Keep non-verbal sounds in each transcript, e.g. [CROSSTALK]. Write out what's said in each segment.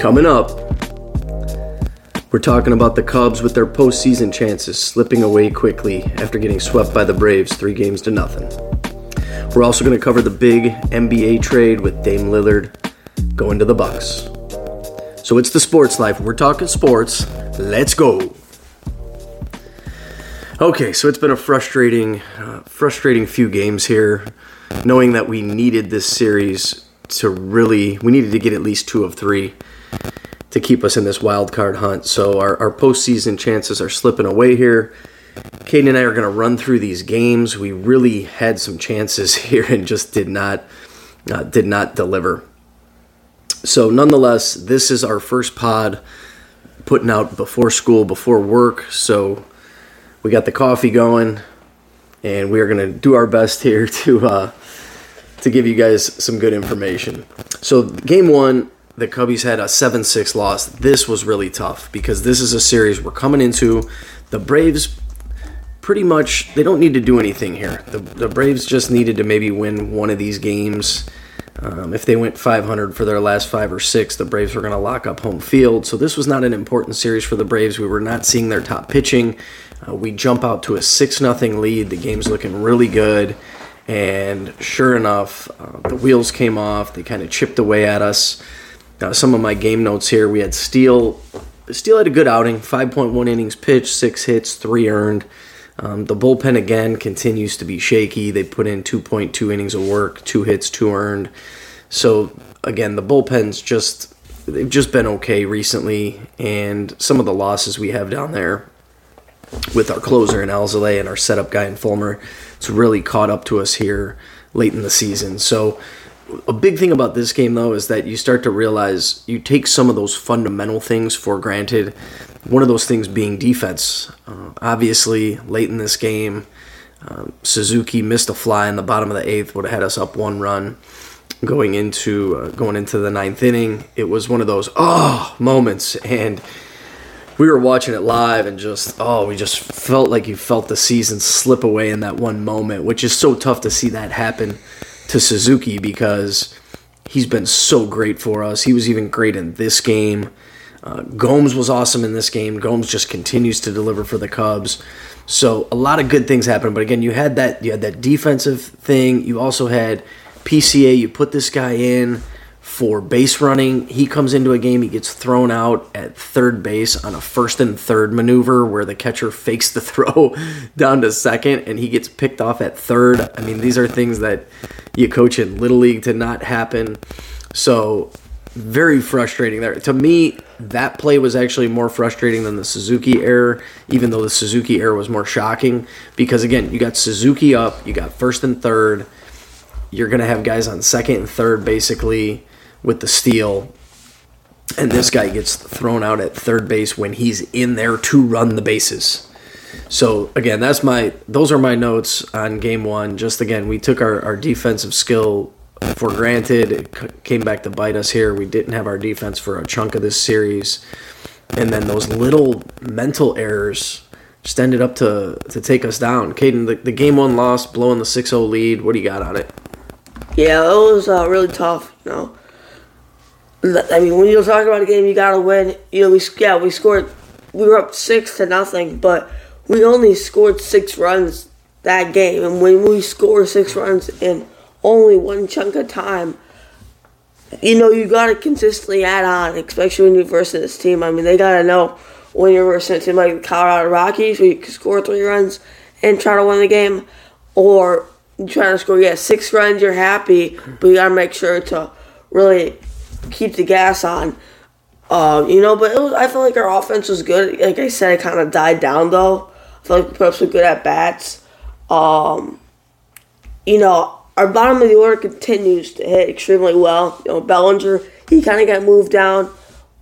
Coming up, we're talking about the Cubs with their postseason chances slipping away quickly after getting swept by the Braves three games to nothing. We're also going to cover the big NBA trade with Dame Lillard going to the Bucks. So it's the sports life. We're talking sports. Let's go. Okay, so it's been a frustrating, uh, frustrating few games here, knowing that we needed this series to really, we needed to get at least two of three to keep us in this wild card hunt. So our, our postseason chances are slipping away here. Caiden and I are going to run through these games. We really had some chances [LAUGHS] here and just did not uh, did not deliver. So nonetheless, this is our first pod putting out before school, before work. So we got the coffee going, and we are going to do our best here [LAUGHS] to uh, to give you guys some good information. So game one, the Cubbies had a 7 6 loss. This was really tough because this is a series we're coming into. The Braves pretty much they don't need to do anything here. The, the Braves just needed to maybe win one of these games. Um, if they went 500 for their last five or six, the Braves were going to lock up home field. So this was not an important series for the Braves. We were not seeing their top pitching. Uh, we jump out to a six nothing lead. The game's looking really good, and sure enough, uh, the wheels came off. They kind of chipped away at us. Uh, some of my game notes here: we had Steele. Steele had a good outing, 5.1 innings pitched, six hits, three earned. Um, the bullpen again continues to be shaky. They put in 2.2 innings of work, two hits, two earned. So again, the bullpen's just they've just been okay recently, and some of the losses we have down there with our closer in Alzolay and our setup guy in Fulmer, it's really caught up to us here late in the season. So a big thing about this game though is that you start to realize you take some of those fundamental things for granted one of those things being defense. Uh, obviously, late in this game, um, Suzuki missed a fly in the bottom of the eighth, would have had us up one run going into uh, going into the ninth inning. It was one of those oh moments, and we were watching it live, and just oh, we just felt like you felt the season slip away in that one moment, which is so tough to see that happen to Suzuki because he's been so great for us. He was even great in this game. Uh, Gomes was awesome in this game. Gomes just continues to deliver for the Cubs. So a lot of good things happened. But again, you had that you had that defensive thing. You also had PCA. You put this guy in for base running. He comes into a game, he gets thrown out at third base on a first and third maneuver where the catcher fakes the [LAUGHS] throw down to second and he gets picked off at third. I mean, these are things that you coach in Little League to not happen. So very frustrating there. To me, that play was actually more frustrating than the Suzuki error, even though the Suzuki error was more shocking. Because again, you got Suzuki up, you got first and third, you're going to have guys on second and third basically with the steal. And this guy gets thrown out at third base when he's in there to run the bases. So again, that's my those are my notes on game one. Just again, we took our, our defensive skill for granted. It came back to bite us here. We didn't have our defense for a chunk of this series. And then those little mental errors just ended up to, to take us down. Caiden, the, the game one loss, blowing the 6 0 lead. What do you got on it? Yeah, it was uh, really tough, you know. I mean, when you're talking about a game, you gotta win. You know, we yeah we scored, we were up six to nothing, but we only scored six runs that game, and when we score six runs in only one chunk of time. You know, you got to consistently add on, especially when you're versus this team. I mean, they got to know when you're versus a team like the Colorado Rockies, where you can score three runs and try to win the game, or you try to score, yeah, six runs, you're happy, but you got to make sure to really keep the gas on. Uh, you know, but it was, I felt like our offense was good. Like I said, it kind of died down, though. I feel like we put up some good at bats. Um, you know, our bottom of the order continues to hit extremely well. You know, Bellinger, he kind of got moved down.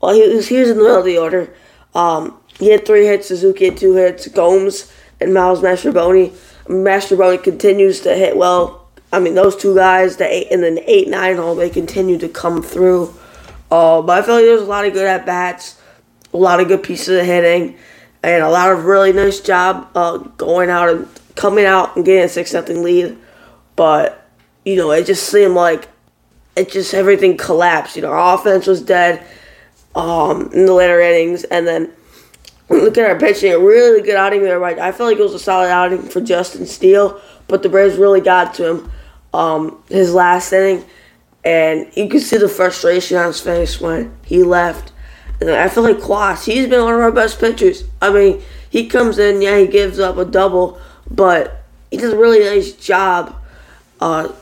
Well, he was, he was in the middle of the order. Um, he had three hits, Suzuki had two hits, Gomes and Miles Mastrobuoni. Mastrobuoni continues to hit well. I mean, those two guys, the eight and then the eight nine hole, they continue to come through. Uh, but I feel like there's a lot of good at bats, a lot of good pieces of hitting, and a lot of really nice job uh, going out and coming out and getting a six nothing lead. But you know, it just seemed like it just everything collapsed. You know, our offense was dead. um, in the later innings, and then look at our pitching, a really good outing there. Right, I feel like it was a solid outing for Justin Steele, but the Braves really got to him um, his last inning, and you could see the frustration on his face when he left. And I feel like Cuas, he's been one of our best pitchers. I mean, he comes in, yeah, he gives up a double, but he does a really nice job. Uh,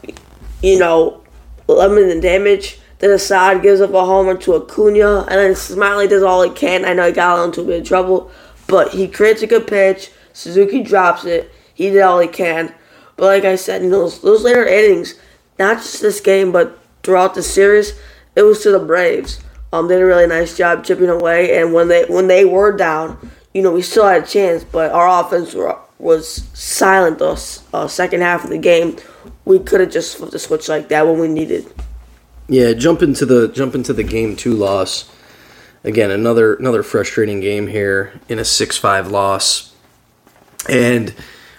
you know, limiting the damage. Then Assad gives up a homer to Acuna, and then Smyly does all he can. I know he got into a bit of trouble, but he creates a good pitch. Suzuki drops it. He did all he can. But like I said, in those those later innings, not just this game, but throughout the series, it was to the Braves. Um, they did a really nice job chipping away, and when they when they were down, you know, we still had a chance, but our offense were, was silent the uh, second half of the game. We could have just flipped the switch like that when we needed. Yeah, jump into the jump into the game two loss. Again, another another frustrating game here in a six five loss, and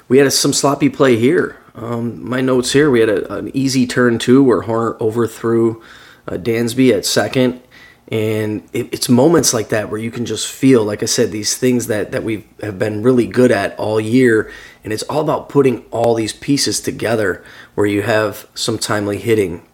we had a, some sloppy play here. Um, my notes here: we had a, an easy turn two where Hoerner overthrew uh, Dansby at second, and it, it's moments like that where you can just feel, like I said, these things that that we have been really good at all year, and it's all about putting all these pieces together. Where you have some timely hitting,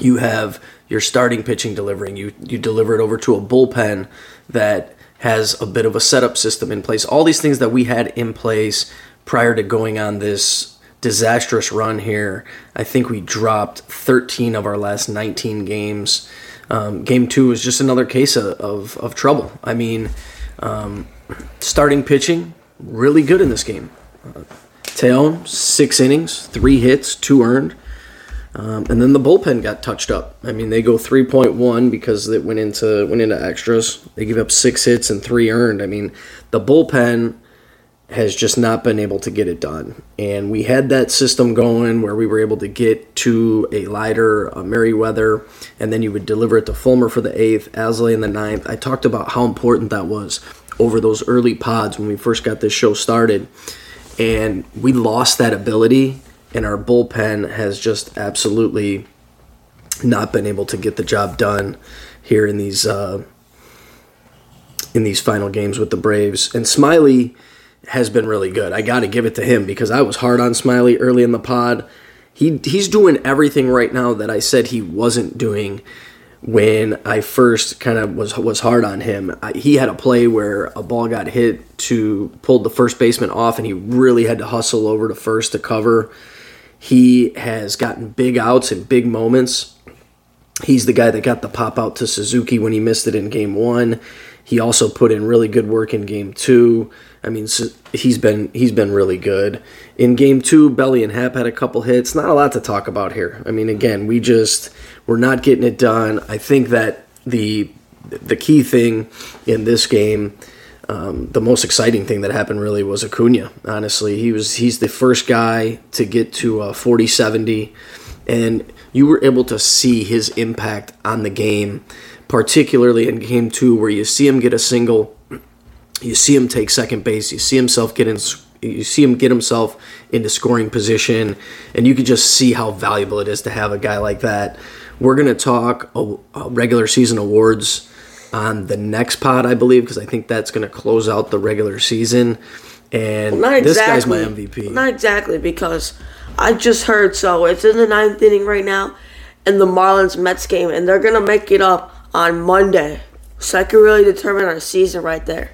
you have your starting pitching delivering. You you deliver it over to a bullpen that has a bit of a setup system in place. All these things that we had in place prior to going on this disastrous run here. I think we dropped 13 of our last 19 games. Um, game two was just another case of, of, of trouble. I mean, um, starting pitching, really good in this game. Uh, six innings, three hits, two earned. Um, and then the bullpen got touched up. I mean, they go 3.1 because it went into went into extras. They give up six hits and three earned. I mean, the bullpen has just not been able to get it done. And we had that system going where we were able to get to a Leiter, a Merryweather, and then you would deliver it to Fulmer for the eighth, Alzolay in the ninth. I talked about how important that was over those early pods when we first got this show started. And we lost that ability and our bullpen has just absolutely not been able to get the job done here in these uh, in these final games with the Braves. And Smyly has been really good. I got to give it to him because I was hard on Smyly early in the pod. He he's doing everything right now that I said he wasn't doing when I first kind of was was hard on him. I, he had a play where a ball got hit to pulled the first baseman off, and he really had to hustle over to first to cover he has gotten big outs and big moments. He's the guy that got the pop out to Suzuki when he missed it in game one. He also put in really good work in game two. I mean, he's been he's been really good in game two. Belly and Happ had a couple hits. Not a lot to talk about here. I mean, again, we just we're not getting it done. I think that the the key thing in this game um, the most exciting thing that happened really was Acuna. Honestly, he was he's the first guy to get to a 40-70, and you were able to see his impact on the game, particularly in game two, where you see him get a single, you see him take second base, you see himself get in, you see him get himself into scoring position, and you can just see how valuable it is to have a guy like that. We're gonna talk a, a regular season awards on the next pod, I believe, because I think that's going to close out the regular season. And well, this guy's my MVP. Not exactly, because I just heard so it's in the ninth inning right now in the Marlins Mets game, and they're going to make it up on Monday. So I could really determine our season right there.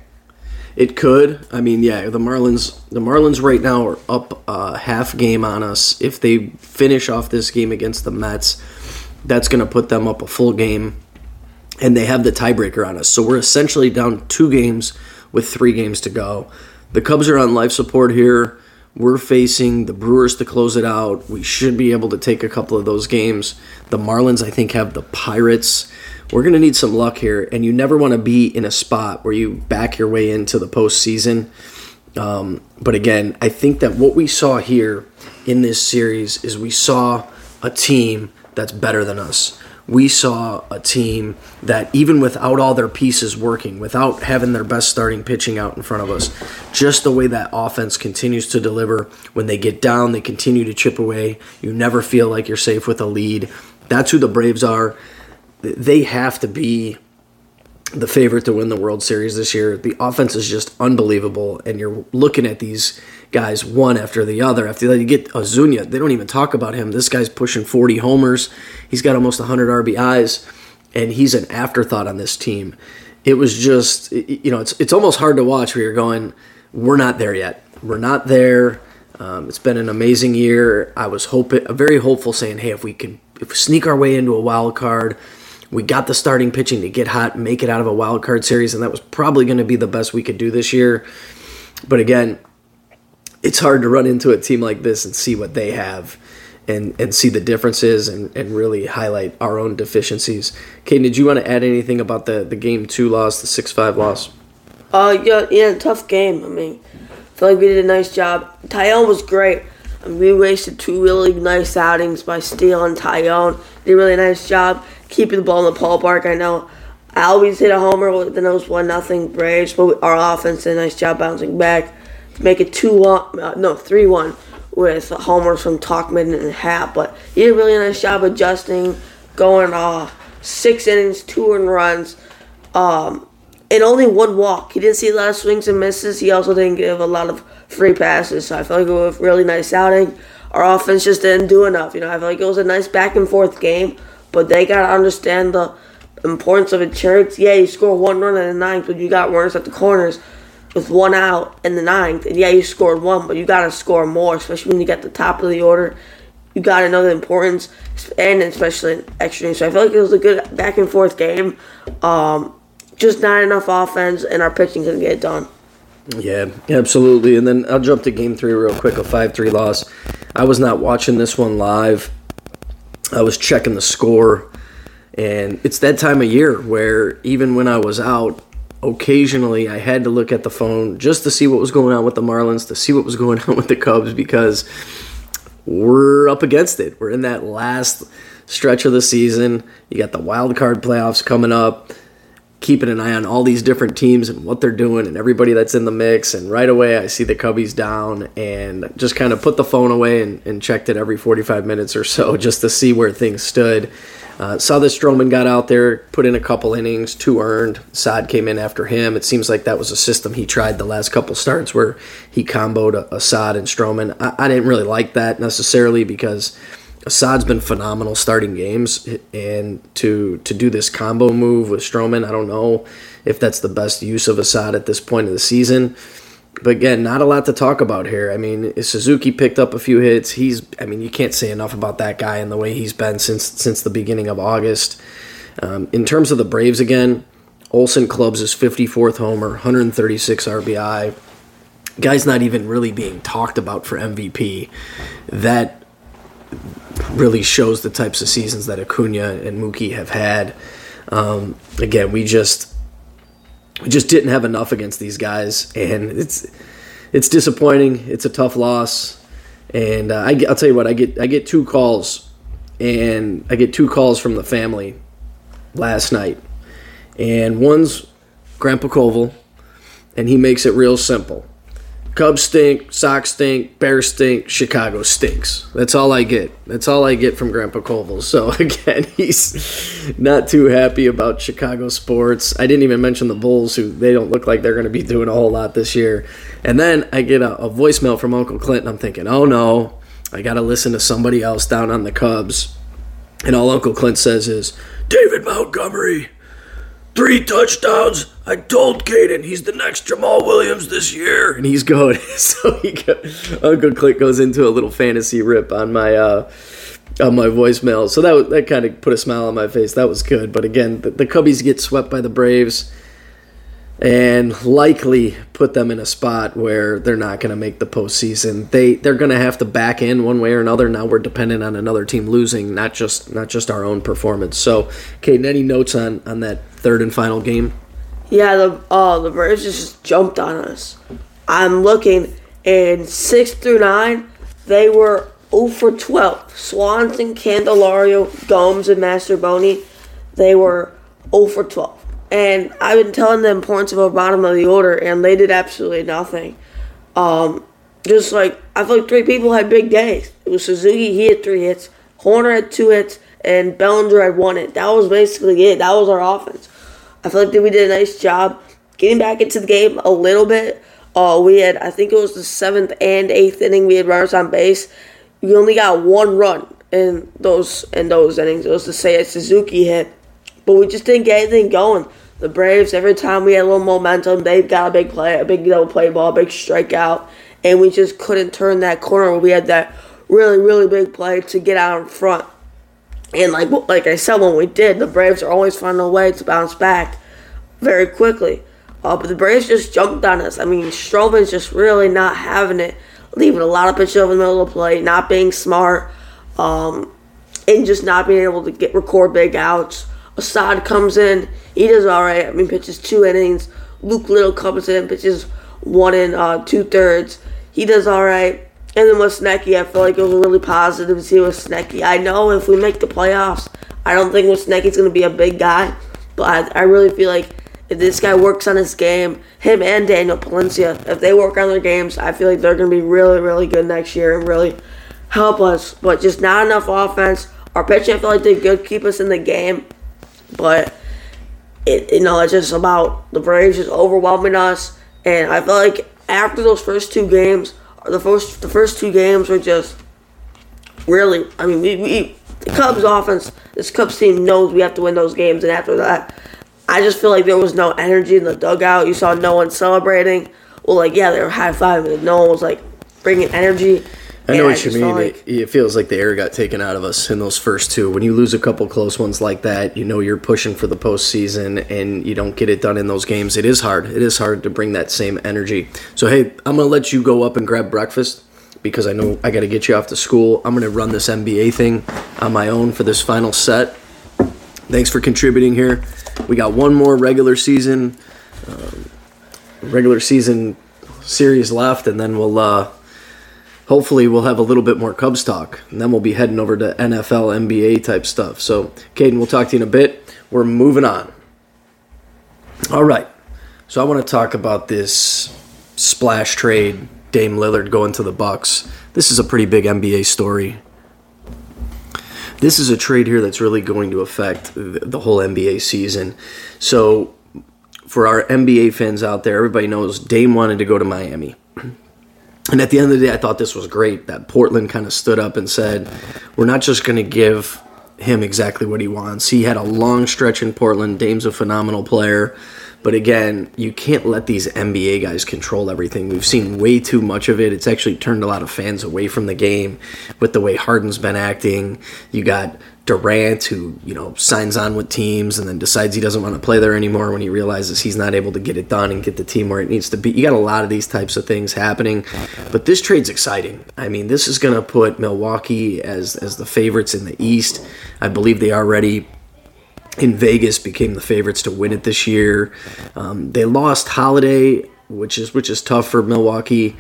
It could. I mean, yeah, the Marlins. The Marlins right now are up a half game on us. If they finish off this game against the Mets, that's going to put them up a full game and they have the tiebreaker on us. So we're essentially down two games with three games to go. The Cubs are on life support here. We're facing the Brewers to close it out. We should be able to take a couple of those games. The Marlins, I think, have the Pirates. We're going to need some luck here, and you never want to be in a spot where you back your way into the postseason. Um, but again, I think that what we saw here in this series is we saw a team that's better than us we saw a team that even without all their pieces working, without having their best starting pitching out in front of us, just the way that offense continues to deliver, when they get down, they continue to chip away. You never feel like you're safe with a lead. That's who the Braves are. They have to be the favorite to win the World Series this year. The offense is just unbelievable, and you're looking at these guys one after the other. After that, you get Ozuna. They don't even talk about him. This guy's pushing 40 homers. He's got almost 100 RBIs, and he's an afterthought on this team. It was just, you know, it's it's almost hard to watch where you're going, we're not there yet. We're not there. Um, it's been an amazing year. I was hoping, very hopeful, saying, hey, if we can if we sneak our way into a wild card we got the starting pitching to get hot, make it out of a wild card series, and that was probably going to be the best we could do this year. But again, it's hard to run into a team like this and see what they have and, and see the differences and, and really highlight our own deficiencies. Kate, did you want to add anything about the, the game two loss, the 6 5 loss? Uh, yeah, yeah, tough game. I mean, I feel like we did a nice job. Taillon was great. I mean, we wasted two really nice outings by stealing Taillon. Did a really nice job keeping the ball in the ballpark. I know I always hit a homer. with the was one nothing Braves, but our offense did a nice job bouncing back to make it two one, uh, no three one with homers from Tauchman and Happ. But he did a really nice job adjusting, going off six innings, two earned runs, um, and only one walk. He didn't see a lot of swings and misses. He also didn't give a lot of free passes. So I felt like it was a really nice outing. Our offense just didn't do enough. You know, I feel like it was a nice back and forth game. But they gotta understand the importance of insurance. Yeah, you score one run in the ninth, but you got runners at the corners with one out in the ninth. And yeah, you scored one, but you gotta score more, especially when you get the top of the order. You gotta know the importance, and especially extra So I feel like it was a good back and forth game. Um, just not enough offense, and our pitching couldn't get it done. Yeah, absolutely. And then I'll jump to game three real quick, a 5 3 loss. I was not watching this one live. I was checking the score, and it's that time of year where even when I was out, occasionally I had to look at the phone just to see what was going on with the Marlins, to see what was going [LAUGHS] on with the Cubs, because we're up against it. We're in that last stretch of the season. You got the wild card playoffs coming up keeping an eye on all these different teams and what they're doing and everybody that's in the mix. And right away, I see the Cubbies down and just kind of put the phone away and, and checked it every 45 minutes or so just to see where things stood. Uh, saw that Stroman got out there, put in a couple innings, two earned. Saad came in after him. It seems like that was a system he tried the last couple starts where he comboed Assad and Stroman. I, I didn't really like that necessarily because Assad's been phenomenal starting games, and to to do this combo move with Stroman, I don't know if that's the best use of Assad at this point of the season. But again, not a lot to talk about here. I mean, Suzuki picked up a few hits. He's, I mean, you can't say enough about that guy and the way he's been since since the beginning of August. Um, in terms of the Braves, again, Olson clubs his 54th homer, 136 RBI. Guy's not even really being talked about for MVP. That really shows the types of seasons that Acuna and Mookie have had. Um, again, we just we just didn't have enough against these guys, and it's it's disappointing. It's a tough loss, and uh, I, will tell you what, I get I get two calls, and I get two calls from the family last night, and one's Grandpa Koval, and he makes it real simple. Cubs stink, Sox stink, Bears stink, Chicago stinks. That's all I get. That's all I get from Grandpa Koval. So [LAUGHS] again, he's not too happy about Chicago sports. I didn't even mention the Bulls, who they don't look like they're going to be doing a whole lot this year. And then I get a, a voicemail from Uncle Clint, and I'm thinking, oh no, I got to listen to somebody else down on the Cubs. And all Uncle Clint says is, David Montgomery three touchdowns. I told Caiden he's the next Jamaal Williams this year, and he's going. [LAUGHS] so he Uncle Clint goes into a little fantasy rip on my uh, on my voicemail. So that that kind of put a smile on my face. That was good. But again, the, the Cubbies get swept by the Braves and likely put them in a spot where they're not going to make the postseason. They they're going to have to back in one way or another. Now we're dependent on another team losing, not just not just our own performance. So, Kate, any notes on on that third and final game? Yeah, the oh the Braves just jumped on us. I'm looking in six through nine, they were 0 for 12. Swanson, Candelario, Gomes, and Mastrobuoni, they were 0 for 12. And I've been telling the importance of a bottom of the order, and they did absolutely nothing. Um, just like I feel like three people had big days. It was Suzuki, he had three hits. Hoerner had two hits, and Bellinger had one hit. That was basically it. That was our offense. I feel like that we did a nice job getting back into the game a little bit. Uh, we had, I think it was the seventh and eighth inning. We had runners on base. We only got one run in those in those innings. It was the say Suzuki hit, but we just didn't get anything going. The Braves, every time we had a little momentum, they got a big play, a big double play ball, a big strikeout, and we just couldn't turn that corner where we had that really, really big play to get out in front. And like like I said, when we did, the Braves are always finding a way to bounce back very quickly. Uh, but the Braves just jumped on us. I mean, Stroman's just really not having it, leaving a lot of pitches over the middle of the plate, not being smart, um, and just not being able to get record big outs. Assad comes in, he does all right. I mean, pitches two innings. Luke Little comes in, pitches one and uh, two thirds. He does all right. And then Wesneski, I feel like it was really positive to see Wesneski. I know if we make the playoffs, I don't think Wesneski's going to be a big guy, but I, I really feel like if this guy works on his game, him and Daniel Palencia, if they work on their games, I feel like they're going to be really, really good next year and really help us. But just not enough offense. Our pitching, I feel like did good, keep us in the game, but it, you know, it's just about the Braves just overwhelming us. And I feel like after those first two games, the first the first two games were just really. I mean, we, we the Cubs offense, this Cubs team knows we have to win those games, and after that, I just feel like there was no energy in the dugout. You saw no one celebrating. Well, like yeah, they were high fiving, no one was like bringing energy. I know what you mean. Like, it, it, feels like the air got taken out of us in those first two. When you lose a couple close ones like that, you know you're pushing for the postseason and you don't get it done in those games. It is hard. It is hard to bring that same energy. So, hey, I'm going to let you go up and grab breakfast because I know I got to get you off to school. I'm going to run this NBA thing on my own for this final set. Thanks for contributing here. We got one more regular season, um, regular season series left, and then we'll. Uh, hopefully we'll have a little bit more Cubs talk, and then we'll be heading over to NFL, NBA type stuff. So, Caiden, we'll talk to you in a bit. We're moving on. All right. So I want to talk about this splash trade, Dame Lillard going to the Bucks. This is a pretty big NBA story. This is a trade here that's really going to affect the whole NBA season. So, for our NBA fans out there, everybody knows Dame wanted to go to Miami. And at the end of the day, I thought this was great that Portland kind of stood up and said, we're not just going to give him exactly what he wants. He had a long stretch in Portland. Dame's a phenomenal player. But again, you can't let these NBA guys control everything. We've seen way too much of it. It's actually turned a lot of fans away from the game with the way Harden's been acting. You got Durant, who you know signs on with teams and then decides he doesn't want to play there anymore when he realizes he's not able to get it done and get the team where it needs to be. You got a lot of these types of things happening, but this trade's exciting. I mean, this is going to put Milwaukee as as the favorites in the East. I believe they already in Vegas became the favorites to win it this year. Um, they lost Holiday, which is which is tough for Milwaukee.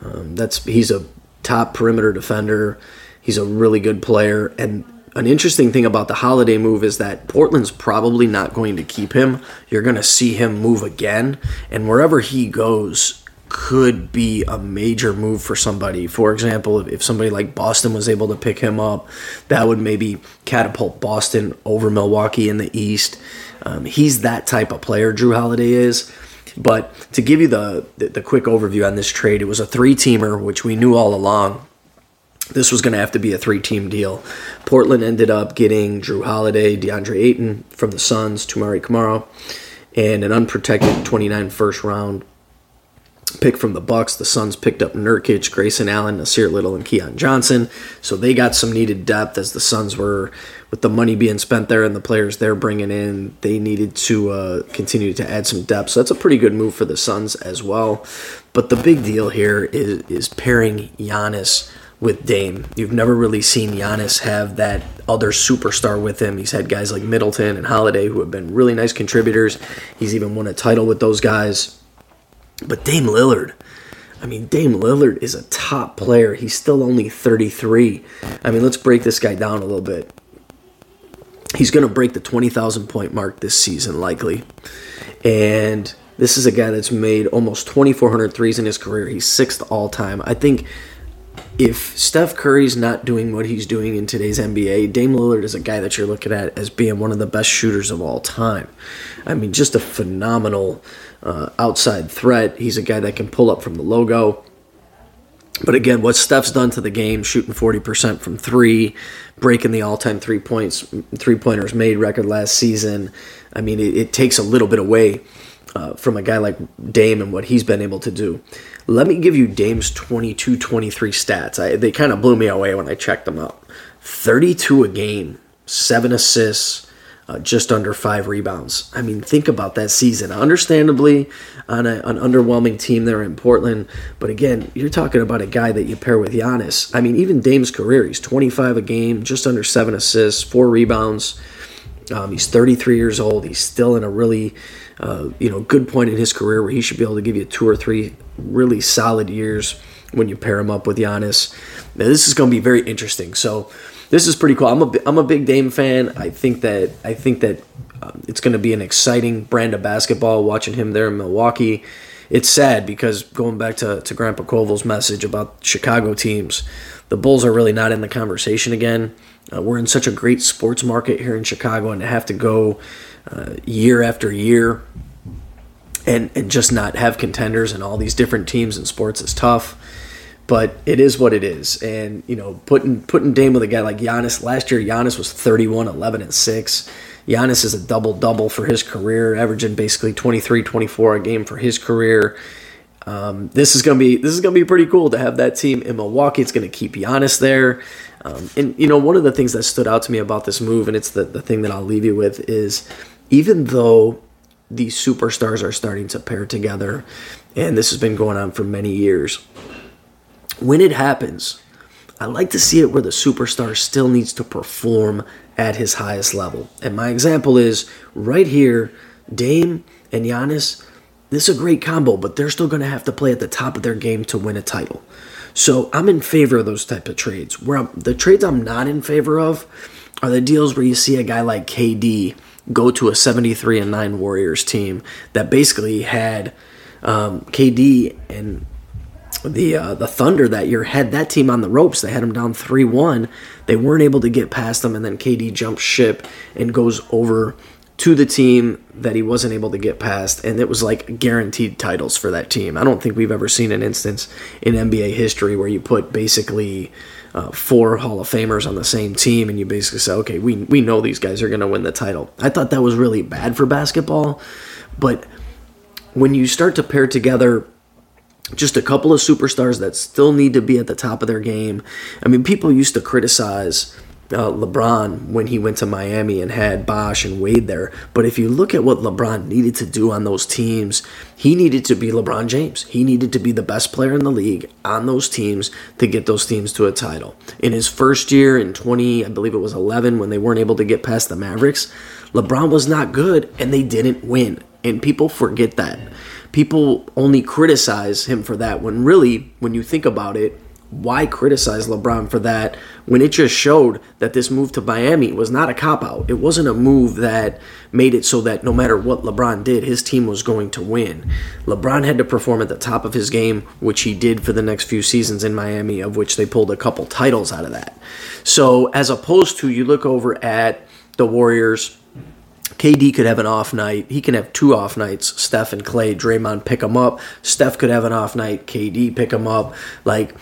Um, that's he's a top perimeter defender. He's a really good player, and an interesting thing about the holiday move is that Portland's probably not going to keep him. You're going to see him move again, and wherever he goes could be a major move for somebody. For example, if somebody like Boston was able to pick him up, that would maybe catapult Boston over Milwaukee in the East. Um, he's that type of player, Jrue Holiday is. But to give you the, the, the quick overview on this trade, it was a three teamer, which we knew all along this was going to have to be a three team deal. Portland ended up getting Jrue Holiday, DeAndre Ayton from the Suns, Toumani Camara, and an unprotected 29 first round pick from the Bucks. The Suns picked up Nurkic, Grayson Allen, Nassir Little, and Keon Johnson. So they got some needed depth as the Suns were with the money being spent there and the players they're bringing in. They needed to uh, continue to add some depth. So that's a pretty good move for the Suns as well. But the big deal here is is pairing Giannis with Dame. You've never really seen Giannis have that other superstar with him. He's had guys like Middleton and Holiday who have been really nice contributors. He's even won a title with those guys. But Dame Lillard, I mean, Dame Lillard is a top player. He's still only 33. I mean, let's break this guy down a little bit. He's going to break the 20,000 point mark this season, likely. And this is a guy that's made almost 2,400 threes in his career. He's sixth all time. I think if Steph Curry's not doing what he's doing in today's NBA, Dame Lillard is a guy that you're looking at as being one of the best shooters of all time. I mean, just a phenomenal uh, outside threat. He's a guy that can pull up from the logo. But again, what Steph's done to the game, shooting 40% from three, breaking the all-time three points, three pointers made record last season. I mean, it, it takes a little bit away uh, from a guy like Dame and what he's been able to do. Let me give you Dame's 22 23 stats. I, they kind of blew me away when I checked them out 32 a game, seven assists, uh, just under five rebounds. I mean, think about that season. Understandably, on a, an underwhelming team there in Portland, but again, you're talking about a guy that you pair with Giannis. I mean, even Dame's career, he's 25 a game, just under seven assists, four rebounds. Um, he's 33 years old. He's still in a really, uh, you know, good point in his career where he should be able to give you two or three really solid years when you pair him up with Giannis. Now, this is going to be very interesting. So this is pretty cool. I'm a I'm a big Dame fan. I think that I think that um, it's going to be an exciting brand of basketball watching him there in Milwaukee. It's sad because going back to, to Grandpa Koval's message about Chicago teams, the Bulls are really not in the conversation again. Uh, we're in such a great sports market here in Chicago, and to have to go uh, year after year and, and just not have contenders and all these different teams in sports is tough. But it is what it is. And, you know, putting putting Dame with a guy like Giannis, last year Giannis was 31, 11, and 6. Giannis is a double double for his career, averaging basically 23, 24 a game for his career. Um, this is gonna be this is gonna be pretty cool to have that team in Milwaukee. It's gonna keep Giannis there, um, and you know one of the things that stood out to me about this move, and it's the the thing that I'll leave you with is even though these superstars are starting to pair together, and this has been going on for many years. When it happens, I like to see it where the superstar still needs to perform at his highest level. And my example is right here, Dame and Giannis. This is a great combo, but they're still going to have to play at the top of their game to win a title. So I'm in favor of those type of trades. Where I'm, the trades I'm not in favor of are the deals where you see a guy like KD go to a 73 and 9 Warriors team that basically had um, KD and the uh, the Thunder that year had that team on the ropes. They had them down 3-1. They weren't able to get past them and then KD jumps ship and goes over to the team that he wasn't able to get past and it was like guaranteed titles for that team. I don't think we've ever seen an instance in NBA history where you put basically uh, four Hall of Famers on the same team, and you basically say, okay, we we know these guys are going to win the title. I thought that was really bad for basketball, but when you start to pair together just a couple of superstars that still need to be at the top of their game. I mean, people used to criticize uh, LeBron when he went to Miami and had Bosh and Wade there. But if you look at what LeBron needed to do on those teams, he needed to be LeBron James. He needed to be the best player in the league on those teams to get those teams to a title. In his first year in 20, I believe it was 11, when they weren't able to get past the Mavericks, LeBron was not good and they didn't win. And people forget that. People only criticize him for that when really, when you think about it, why criticize LeBron for that when it just showed that this move to Miami was not a cop out? It wasn't a move that made it so that no matter what LeBron did, his team was going to win. LeBron had to perform at the top of his game, which he did for the next few seasons in Miami, of which they pulled a couple titles out of that. So, as opposed to you look over at the Warriors, KD could have an off night. He can have two off nights. Steph and Klay, Draymond pick him up. Steph could have an off night. KD pick him up. Like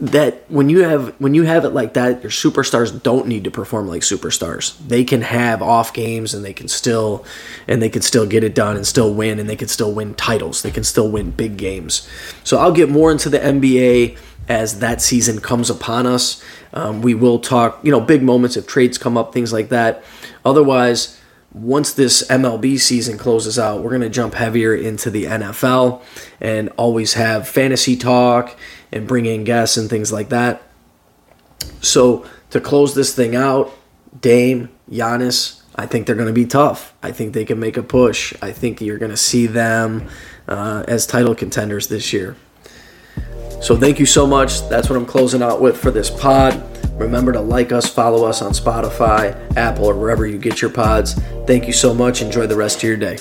that when you have when you have it like that your superstars don't need to perform like superstars they can have off games and they can still and they can still get it done and still win and they can still win titles they can still win big games so i'll get more into the nba as that season comes upon us um, we will talk you know big moments if trades come up things like that otherwise once this MLB season closes out, we're going to jump heavier into the NFL and always have fantasy talk and bring in guests and things like that. So to close this thing out, Dame, Giannis, I think they're going to be tough. I think they can make a push. I think you're going to see them uh, as title contenders this year. So thank you so much. That's what I'm closing out with for this pod. Remember to like us, follow us on Spotify, Apple, or wherever you get your pods. Thank you so much. Enjoy the rest of your day.